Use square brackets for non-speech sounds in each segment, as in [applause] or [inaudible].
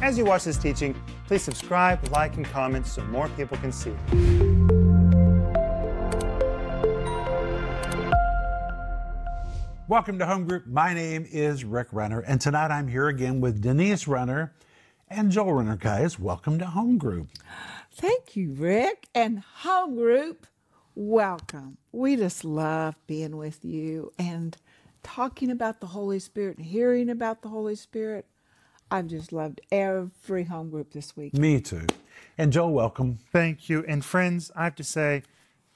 As you watch this teaching, please subscribe, like, and comment so more people can see. Welcome to Home Group. My name is Rick Renner, and tonight I'm here again with Denise Renner and Joel Renner. Guys, welcome to Home Group. Thank you, Rick. And Home Group, welcome. We just love being with you and talking about the Holy Spirit and hearing about the Holy Spirit. I've just loved every home group this week. Me too. And Joel, welcome. Thank you. And friends, I have to say,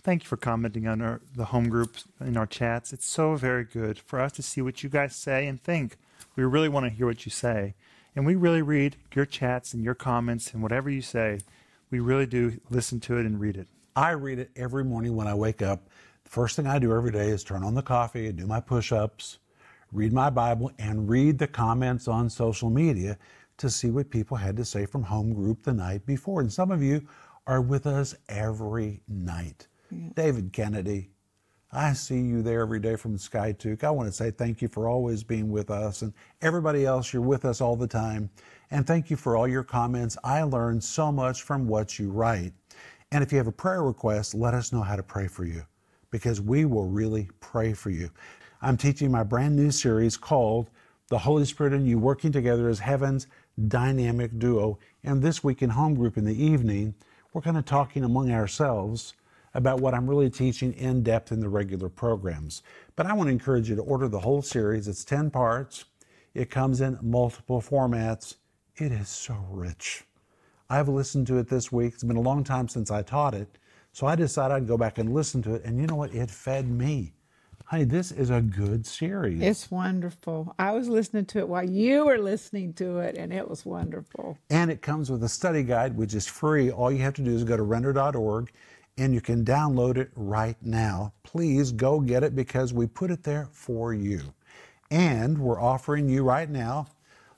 thank you for commenting on our, the home groups in our chats. It's so very good for us to see what you guys say and think. We really want to hear what you say. And we really read your chats and your comments and whatever you say. We really do listen to it and read it. I read it every morning when I wake up. The first thing I do every day is turn on the coffee, and do my push ups, read my Bible, and read the comments on social media to see what people had to say from home group the night before. And some of you are with us every night. Yeah. David Kennedy, I see you there every day from SkyTuke. I want to say thank you for always being with us. And everybody else, you're with us all the time. And thank you for all your comments. I learn so much from what you write. And if you have a prayer request, let us know how to pray for you because we will really pray for you. I'm teaching my brand new series called The Holy Spirit and You Working Together as Heaven's Dynamic Duo. And this week in home group in the evening, we're kind of talking among ourselves about what I'm really teaching in depth in the regular programs. But I want to encourage you to order the whole series. It's 10 parts, it comes in multiple formats. It is so rich. I've listened to it this week. It's been a long time since I taught it. So I decided I'd go back and listen to it. And you know what? It fed me. Honey, this is a good series. It's wonderful. I was listening to it while you were listening to it, and it was wonderful. And it comes with a study guide, which is free. All you have to do is go to renner.org and you can download it right now. Please go get it because we put it there for you. And we're offering you right now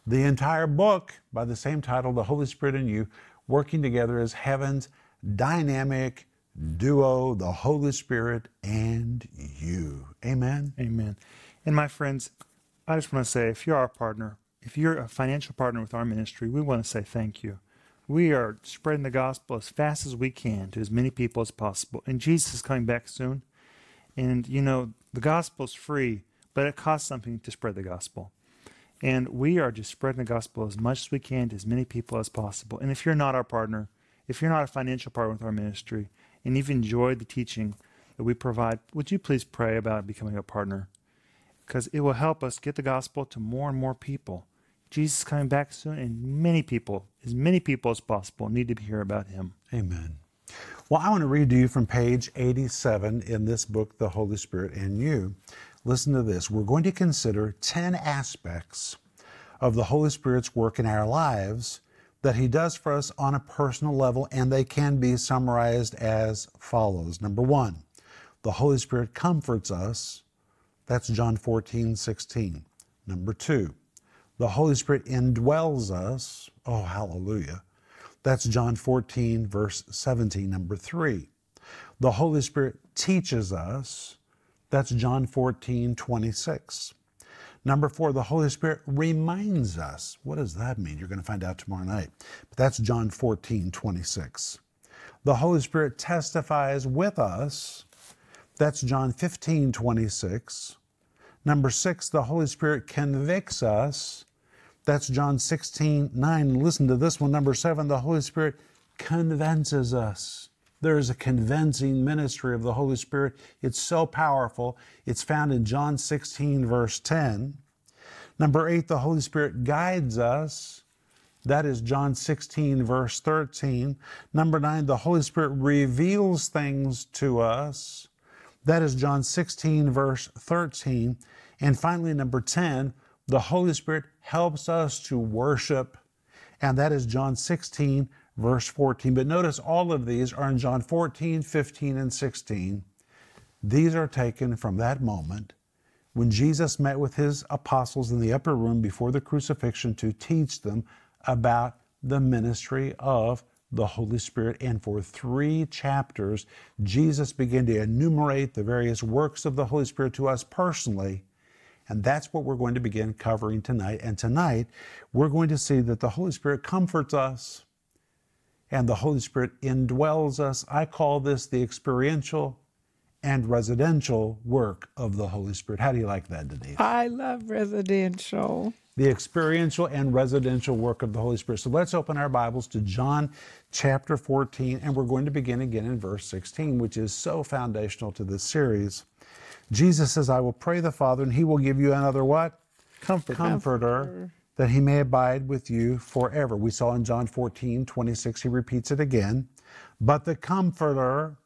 the entire book by the same title, The Holy Spirit and You, working together as heaven's dynamic duo, the Holy Spirit and you. Amen. Amen. And my friends, I just want to say if you're our partner, if you're a financial partner with our ministry, we want to say thank you. We are spreading the gospel as fast as we can to as many people as possible. And Jesus is coming back soon. And, you know, the gospel is free, but it costs something to spread the gospel. And we are just spreading the gospel as much as we can to as many people as possible. And if you're not our partner, if you're not a financial partner with our ministry, and you've enjoyed the teaching that we provide, would you please pray about becoming a partner? Because it will help us get the gospel to more and more people. Jesus is coming back soon, and many people, as many people as possible, need to hear about him. Amen. Well, I want to read to you from page 87 in this book, The Holy Spirit and You. Listen to this. We're going to consider 10 aspects of the Holy Spirit's work in our lives that he does for us on a personal level, and they can be summarized as follows. Number one, the Holy Spirit comforts us. That's John 14, 16. Number two, the Holy Spirit indwells us. Oh, hallelujah. That's John 14, verse 17. Number three, the Holy Spirit teaches us. That's John 14, 26. Number four, the Holy Spirit reminds us. What does that mean? You're going to find out tomorrow night. But that's John 14, 26. The Holy Spirit testifies with us. That's John 15, 26. Number six, the Holy Spirit convicts us. That's John 16, 9. Listen to this one. Number seven, the Holy Spirit convinces us. There is a convincing ministry of the Holy Spirit. It's so powerful. It's found in John 16, verse 10. Number eight, the Holy Spirit guides us. That is John 16, verse 13. Number nine, the Holy Spirit reveals things to us. That is John 16, verse 13. And finally, number 10, the Holy Spirit helps us to worship. And that is John 16, verse 14. But notice all of these are in John 14, 15, and 16. These are taken from that moment when Jesus met with his apostles in the upper room before the crucifixion to teach them about the ministry of the Holy Spirit. And for three chapters, Jesus began to enumerate the various works of the Holy Spirit to us personally. And that's what we're going to begin covering tonight. And tonight, we're going to see that the Holy Spirit comforts us and the Holy Spirit indwells us. I call this the experiential and residential work of the Holy Spirit. How do you like that, Denise? I love residential. The experiential and residential work of the Holy Spirit. So let's open our Bibles to John chapter 14, and we're going to begin again in verse 16, which is so foundational to this series. Jesus says, I will pray the Father, and he will give you another what? Comfort. Comforter, that he may abide with you forever. We saw in John 14, 26, he repeats it again. But the Comforter,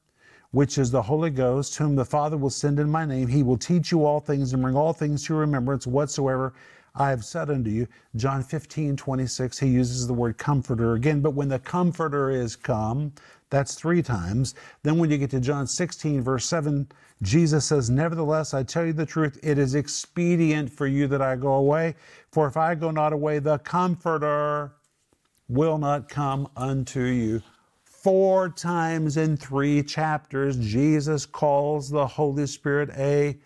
which is the Holy Ghost, whom the Father will send in my name, he will teach you all things and bring all things to your remembrance whatsoever I have said unto you. John 15, 26, he uses the word comforter again. But when the comforter is come, that's three times. Then when you get to John 16, verse 7, Jesus says, Nevertheless, I tell you the truth, it is expedient for you that I go away. For if I go not away, the Comforter will not come unto you. Four times in three chapters, Jesus calls the Holy Spirit a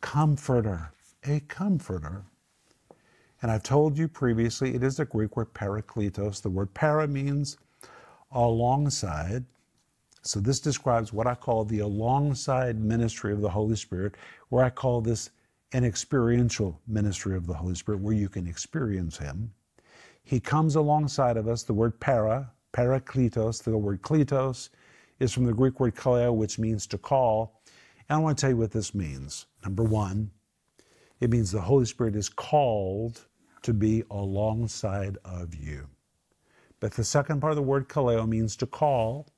comforter. A comforter. And I've told you previously, it is the Greek word parakletos. The word para means alongside. So this describes what I call the alongside ministry of the Holy Spirit, where I call this an experiential ministry of the Holy Spirit, where you can experience Him. He comes alongside of us. The word para, parakletos, the word kletos, is from the Greek word kaleo, which means to call. And I want to tell you what this means. Number one, it means the Holy Spirit is called to be alongside of you. But the second part of the word kaleo means to call.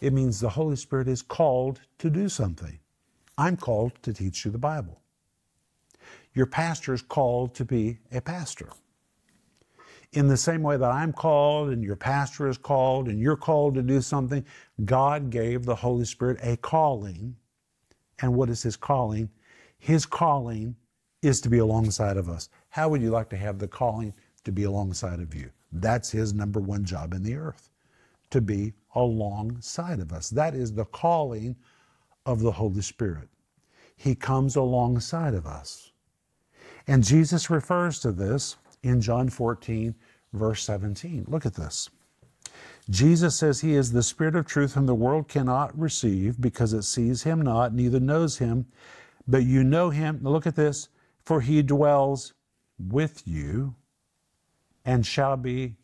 It means the Holy Spirit is called to do something. I'm called to teach you the Bible. Your pastor is called to be a pastor. In the same way that I'm called and your pastor is called and you're called to do something, God gave the Holy Spirit a calling. And what is His calling? His calling is to be alongside of us. How would you like to have the calling to be alongside of you? That's His number one job in the earth, to be alongside of us. That is the calling of the Holy Spirit. He comes alongside of us. And Jesus refers to this in John 14, verse 17. Look at this. Jesus says he is the Spirit of truth whom the world cannot receive because it sees him not, neither knows him. But you know him. Look at this. For he dwells with you and shall be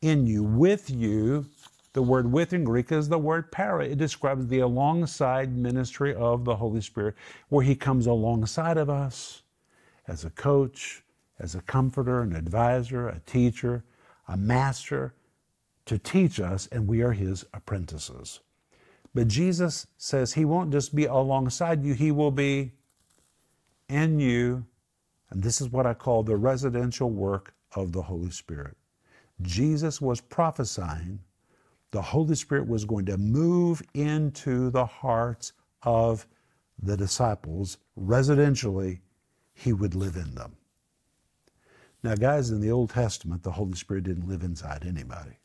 in you. With you, the word with in Greek is the word para. It describes the alongside ministry of the Holy Spirit, where he comes alongside of us as a coach, as a comforter, an advisor, a teacher, a master to teach us, and we are his apprentices. But Jesus says he won't just be alongside you, he will be in you. And this is what I call the residential work of the Holy Spirit. Jesus was prophesying the Holy Spirit was going to move into the hearts of the disciples residentially he would live in them. Now, guys, in the Old Testament, the Holy Spirit didn't live inside anybody.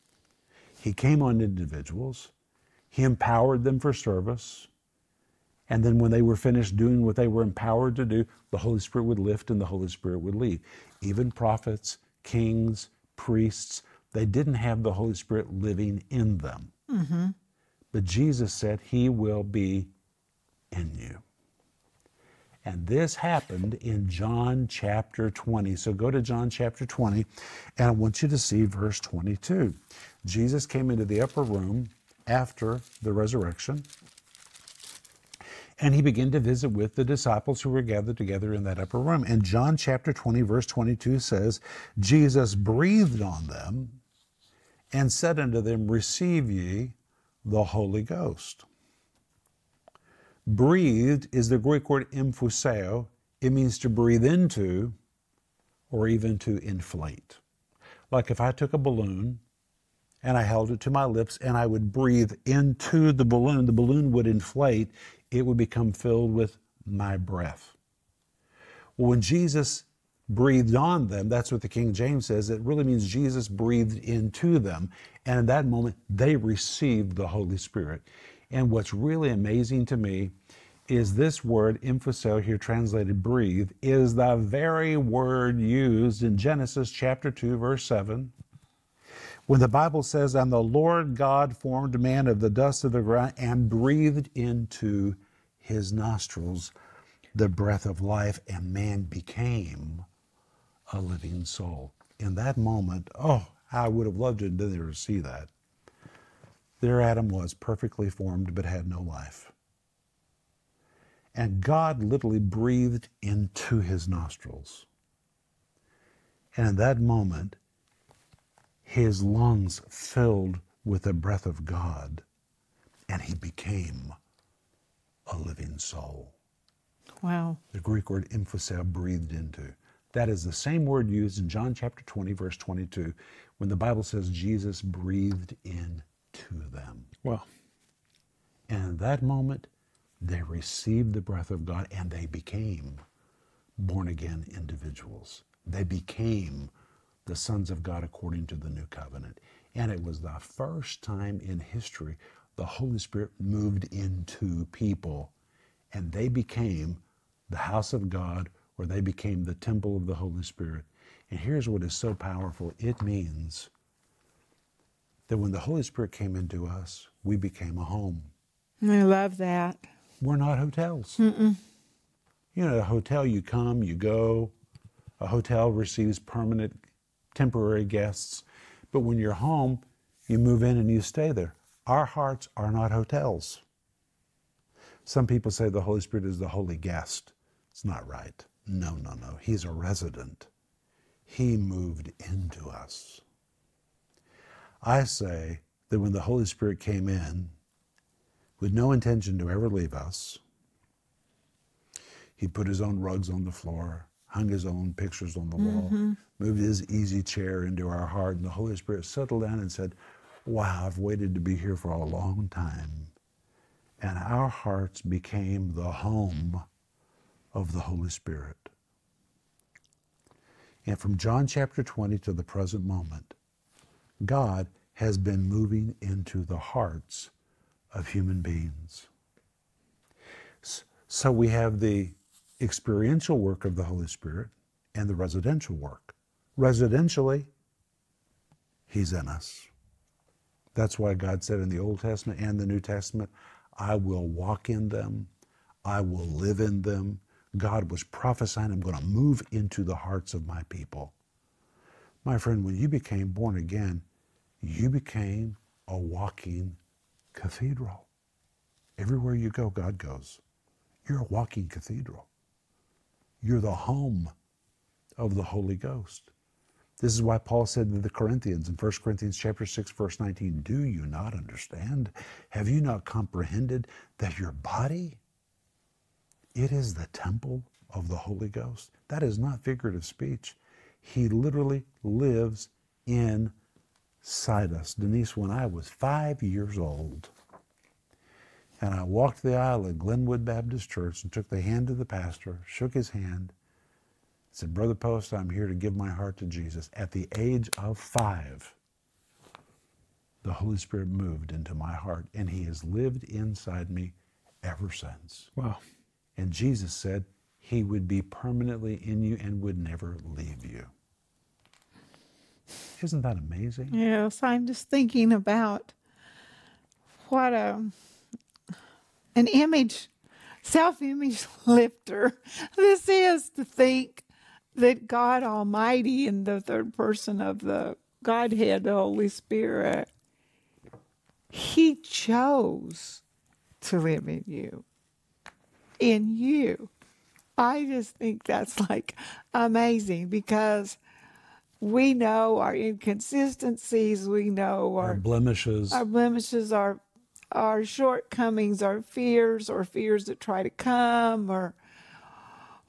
He came on individuals, He empowered them for service, and then when they were finished doing what they were empowered to do, the Holy Spirit would lift and the Holy Spirit would leave. Even prophets, kings, priests, they didn't have the Holy Spirit living in them. Mm-hmm. But Jesus said, He will be in you. And this happened in John chapter 20. So go to John chapter 20, and I want you to see verse 22. Jesus came into the upper room after the resurrection, and he began to visit with the disciples who were gathered together in that upper room. And John chapter 20, verse 22 says, Jesus breathed on them and said unto them, Receive ye the Holy Ghost. Breathed is the Greek word emphusao. It means to breathe into or even to inflate. Like if I took a balloon and I held it to my lips and I would breathe into the balloon, the balloon would inflate, it would become filled with my breath. Well, when Jesus breathed on them, that's what the King James says, it really means Jesus breathed into them. And in that moment, they received the Holy Spirit. And what's really amazing to me is this word emphusao here translated breathe is the very word used in Genesis chapter 2 verse 7 when the Bible says and the Lord God formed man of the dust of the ground and breathed into his nostrils the breath of life and man became a living soul. In that moment oh I would have loved to have been there to see that. There Adam was perfectly formed but had no life. And God literally breathed into his nostrils. And in that moment, his lungs filled with the breath of God, and he became a living soul. Wow. The Greek word emphusao, breathed into. That is the same word used in John chapter 20, verse 22, when the Bible says Jesus breathed into them. Well, And in that moment, they received the breath of God and they became born again individuals. They became the sons of God according to the new covenant. And it was the first time in history the Holy Spirit moved into people and they became the house of God or they became the temple of the Holy Spirit. And here's what is so powerful it means that when the Holy Spirit came into us, we became a home. I love that. We're not hotels. You know, a hotel, you come, you go. A hotel receives permanent, temporary guests. But when you're home, you move in and you stay there. Our hearts are not hotels. Some people say the Holy Spirit is the holy guest. It's not right. No, no, no. He's a resident. He moved into us. I say that when the Holy Spirit came in, with no intention to ever leave us. He put his own rugs on the floor, hung his own pictures on the wall, mm-hmm. moved his easy chair into our heart, and the Holy Spirit settled down and said, Wow, I've waited to be here for a long time. And our hearts became the home of the Holy Spirit. And from John chapter 20 to the present moment, God has been moving into the hearts of human beings. So we have the experiential work of the Holy Spirit and the residential work. Residentially, He's in us. That's why God said in the Old Testament and the New Testament, I will walk in them, I will live in them. God was prophesying, I'm going to move into the hearts of my people. My friend, when you became born again, you became a walking cathedral. Everywhere you go, God goes. You're a walking cathedral. You're the home of the Holy Ghost. This is why Paul said to the Corinthians in 1 Corinthians chapter 6 verse 19, "Do you not understand? Have you not comprehended that your body it is the temple of the Holy Ghost?" That is not figurative speech. He literally lives inside us. Denise, when I was 5 years old, and I walked the aisle at Glenwood Baptist Church and took the hand of the pastor, shook his hand, said, Brother Post, I'm here to give my heart to Jesus. At the age of five, the Holy Spirit moved into my heart, and He has lived inside me ever since. wow. And Jesus said He would be permanently in you and would never leave you. Isn't that amazing? Yes, I'm just thinking about what a an image, self-image [laughs] lifter this is to think that God Almighty in the third person of the Godhead, the Holy Spirit, He chose to live in you. In you. I just think that's like amazing because we know our inconsistencies, we know Our our blemishes. our blemishes, our our shortcomings, our fears, or fears that try to come, or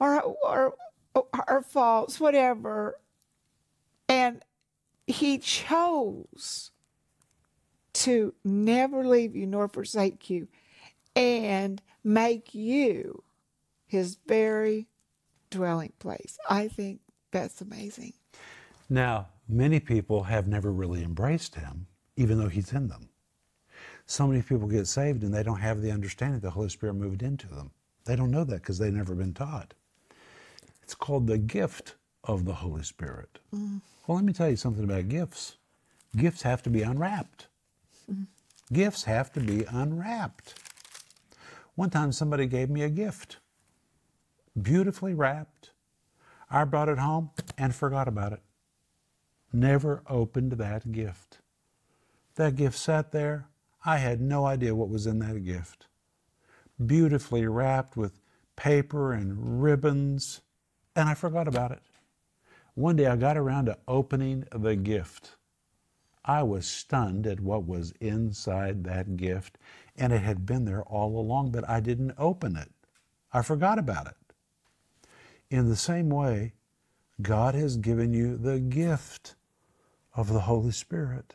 or or, or faults, whatever. And He chose to never leave you nor forsake you, and make you His very dwelling place. I think that's amazing. Now, many people have never really embraced him, even though he's in them. So many people get saved and they don't have the understanding the Holy Spirit moved into them. They don't know that because they've never been taught. It's called the gift of the Holy Spirit. Well, let me tell you something about gifts. Gifts have to be unwrapped. Gifts have to be unwrapped. One time somebody gave me a gift, beautifully wrapped. I brought it home and forgot about it. Never opened that gift. That gift sat there. I had no idea what was in that gift. Beautifully wrapped with paper and ribbons, and I forgot about it. One day I got around to opening the gift. I was stunned at what was inside that gift, and it had been there all along, but I didn't open it. I forgot about it. In the same way, God has given you the gift of the Holy Spirit.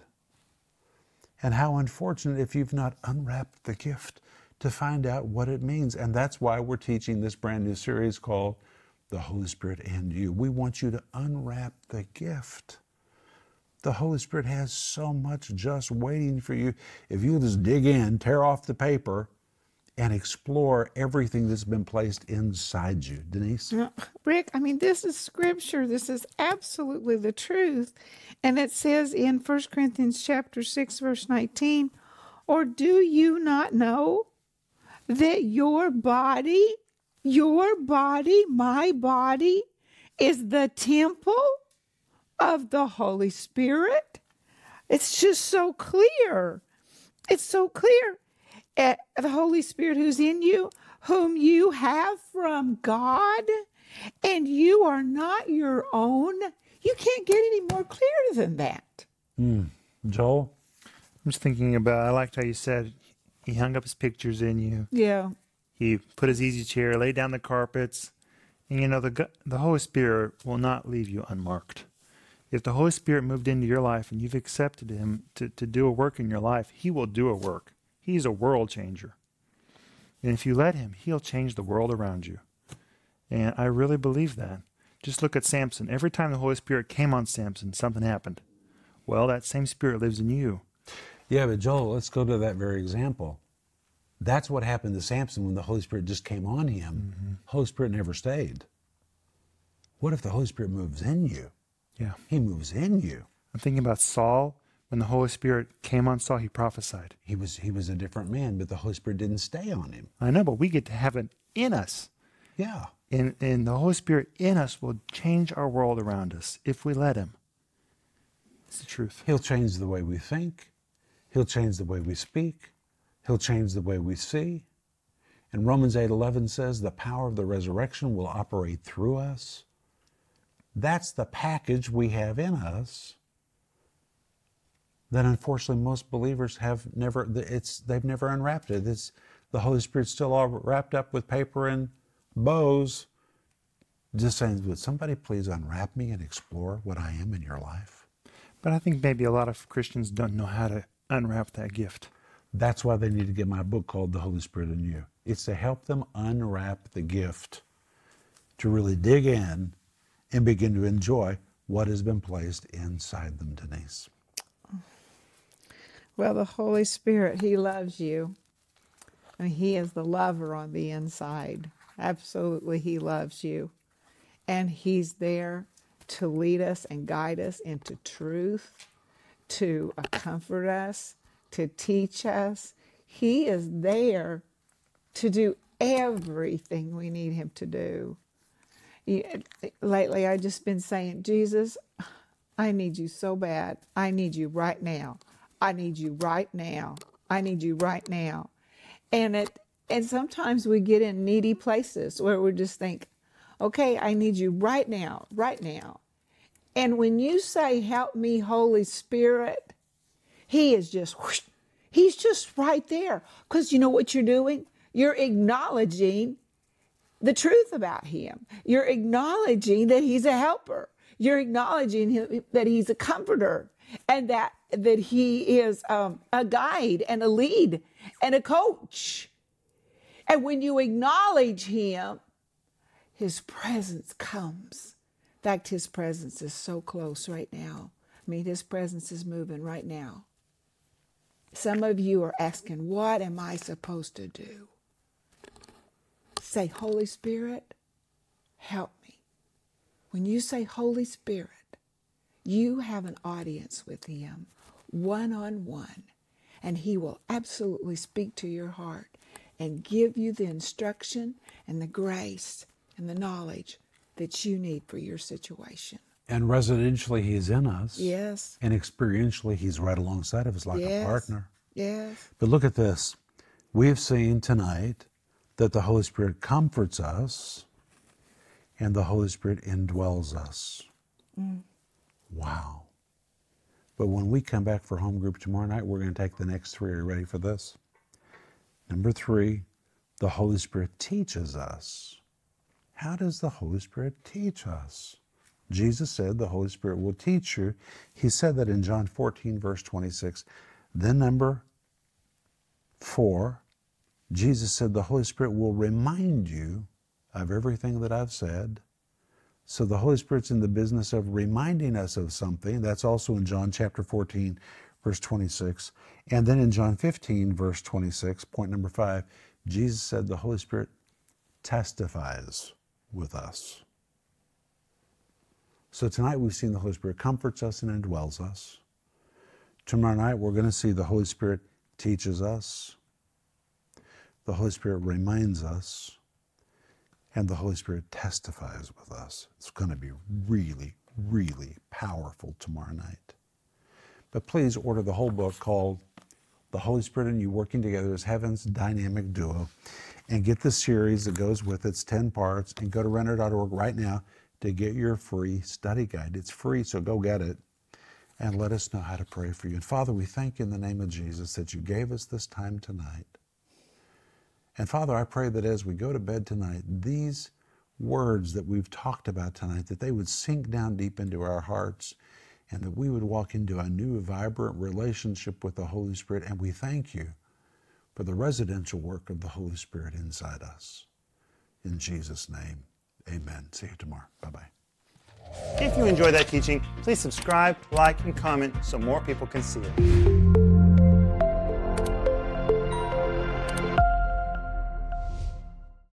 And how unfortunate if you've not unwrapped the gift to find out what it means. And that's why we're teaching this brand new series called The Holy Spirit and You. We want you to unwrap the gift. The Holy Spirit has so much just waiting for you. If you'll just dig in, tear off the paper, and explore everything that's been placed inside you. Denise? Rick, I mean, this is scripture. This is absolutely the truth. And it says in 1 Corinthians chapter 6, verse 19, or do you not know that your body, your body, my body, is the temple of the Holy Spirit? It's just so clear. It's so clear. Eh, the Holy Spirit who's in you, whom you have from God, and you are not your own. You can't get any more clear than that. Joel? I'm just thinking about, I liked how you said he hung up his pictures in you. Yeah. He put his easy chair, laid down the carpets. And you know, the, the Holy Spirit will not leave you unmarked. If the Holy Spirit moved into your life and you've accepted him to, to do a work in your life, he will do a work. He's a world changer. And if you let him, he'll change the world around you. And I really believe that. Just look at Samson. Every time the Holy Spirit came on Samson, something happened. Well, that same Spirit lives in you. Yeah, but Joel, let's go to that very example. That's what happened to Samson when the Holy Spirit just came on him. Mm-hmm. Holy Spirit never stayed. What if the Holy Spirit moves in you? Yeah. He moves in you. I'm thinking about Saul. When the Holy Spirit came on Saul, he prophesied. He was he was a different man, but the Holy Spirit didn't stay on him. I know, but we get to have it in us. Yeah. And, and the Holy Spirit in us will change our world around us if we let Him. It's the truth. He'll change the way we think. He'll change the way we speak. He'll change the way we see. And Romans 8:11 says the power of the resurrection will operate through us. That's the package we have in us that unfortunately most believers have never it's they've never unwrapped it. It's the Holy Spirit's still all wrapped up with paper and bows. Just saying, would somebody please unwrap me and explore what I am in your life? But I think maybe a lot of Christians don't know how to unwrap that gift. That's why they need to get my book called The Holy Spirit and You. It's to help them unwrap the gift, to really dig in and begin to enjoy what has been placed inside them, Denise. Well, the Holy Spirit, He loves you. Mean, He is the lover on the inside. Absolutely, He loves you. And He's there to lead us and guide us into truth, to comfort us, to teach us. He is there to do everything we need Him to do. Lately, I've just been saying, Jesus, I need you so bad. I need you right now. I need you right now. I need you right now. And it and sometimes we get in needy places where we just think, okay, I need you right now, right now. And when you say, help me, Holy Spirit, he is just whoosh, he's just right there. Because you know what you're doing? You're acknowledging the truth about him. You're acknowledging that he's a helper. You're acknowledging him, that he's a comforter and that that he is um, a guide and a lead and a coach. And when you acknowledge him, his presence comes. In fact, his presence is so close right now. I mean, his presence is moving right now. Some of you are asking, What am I supposed to do? say, Holy Spirit, help me. When you say, Holy Spirit, you have an audience with Him, one on one, and He will absolutely speak to your heart and give you the instruction and the grace and the knowledge that you need for your situation. And residentially, He's in us. Yes. And experientially, He's right alongside of us like yes. a partner. Yes. But look at this. We've seen tonight that the Holy Spirit comforts us and the Holy Spirit indwells us. Mm. Wow. But when we come back for home group tomorrow night, we're going to take the next three. Are you ready for this? Number three, the Holy Spirit teaches us. How does the Holy Spirit teach us? Jesus said the Holy Spirit will teach you. He said that in John 14, verse 26. Then, number four, Jesus said the Holy Spirit will remind you of everything that I've said. So the Holy Spirit's in the business of reminding us of something. That's also in John chapter 14, verse 26. And then in John 15, verse 26, point number five, Jesus said the Holy Spirit testifies with us. So tonight we've seen the Holy Spirit comforts us and indwells us. Tomorrow night we're going to see the Holy Spirit teaches us, the Holy Spirit reminds us, and the Holy Spirit testifies with us. It's going to be really, really powerful tomorrow night. But please order the whole book called The Holy Spirit and You Working Together as Heaven's Dynamic Duo and get the series that goes with it. It's 10 parts and go to renner.org right now to get your free study guide. It's free, so go get it and let us know how to pray for you. And Father, we thank you in the name of Jesus that you gave us this time tonight. And Father, I pray that as we go to bed tonight, these words that we've talked about tonight, that they would sink down deep into our hearts and that we would walk into a new, vibrant relationship with the Holy Spirit. And we thank you for the residential work of the Holy Spirit inside us. In Jesus' name, amen. See you tomorrow. Bye bye. If you enjoyed that teaching, please subscribe, like, and comment so more people can see it.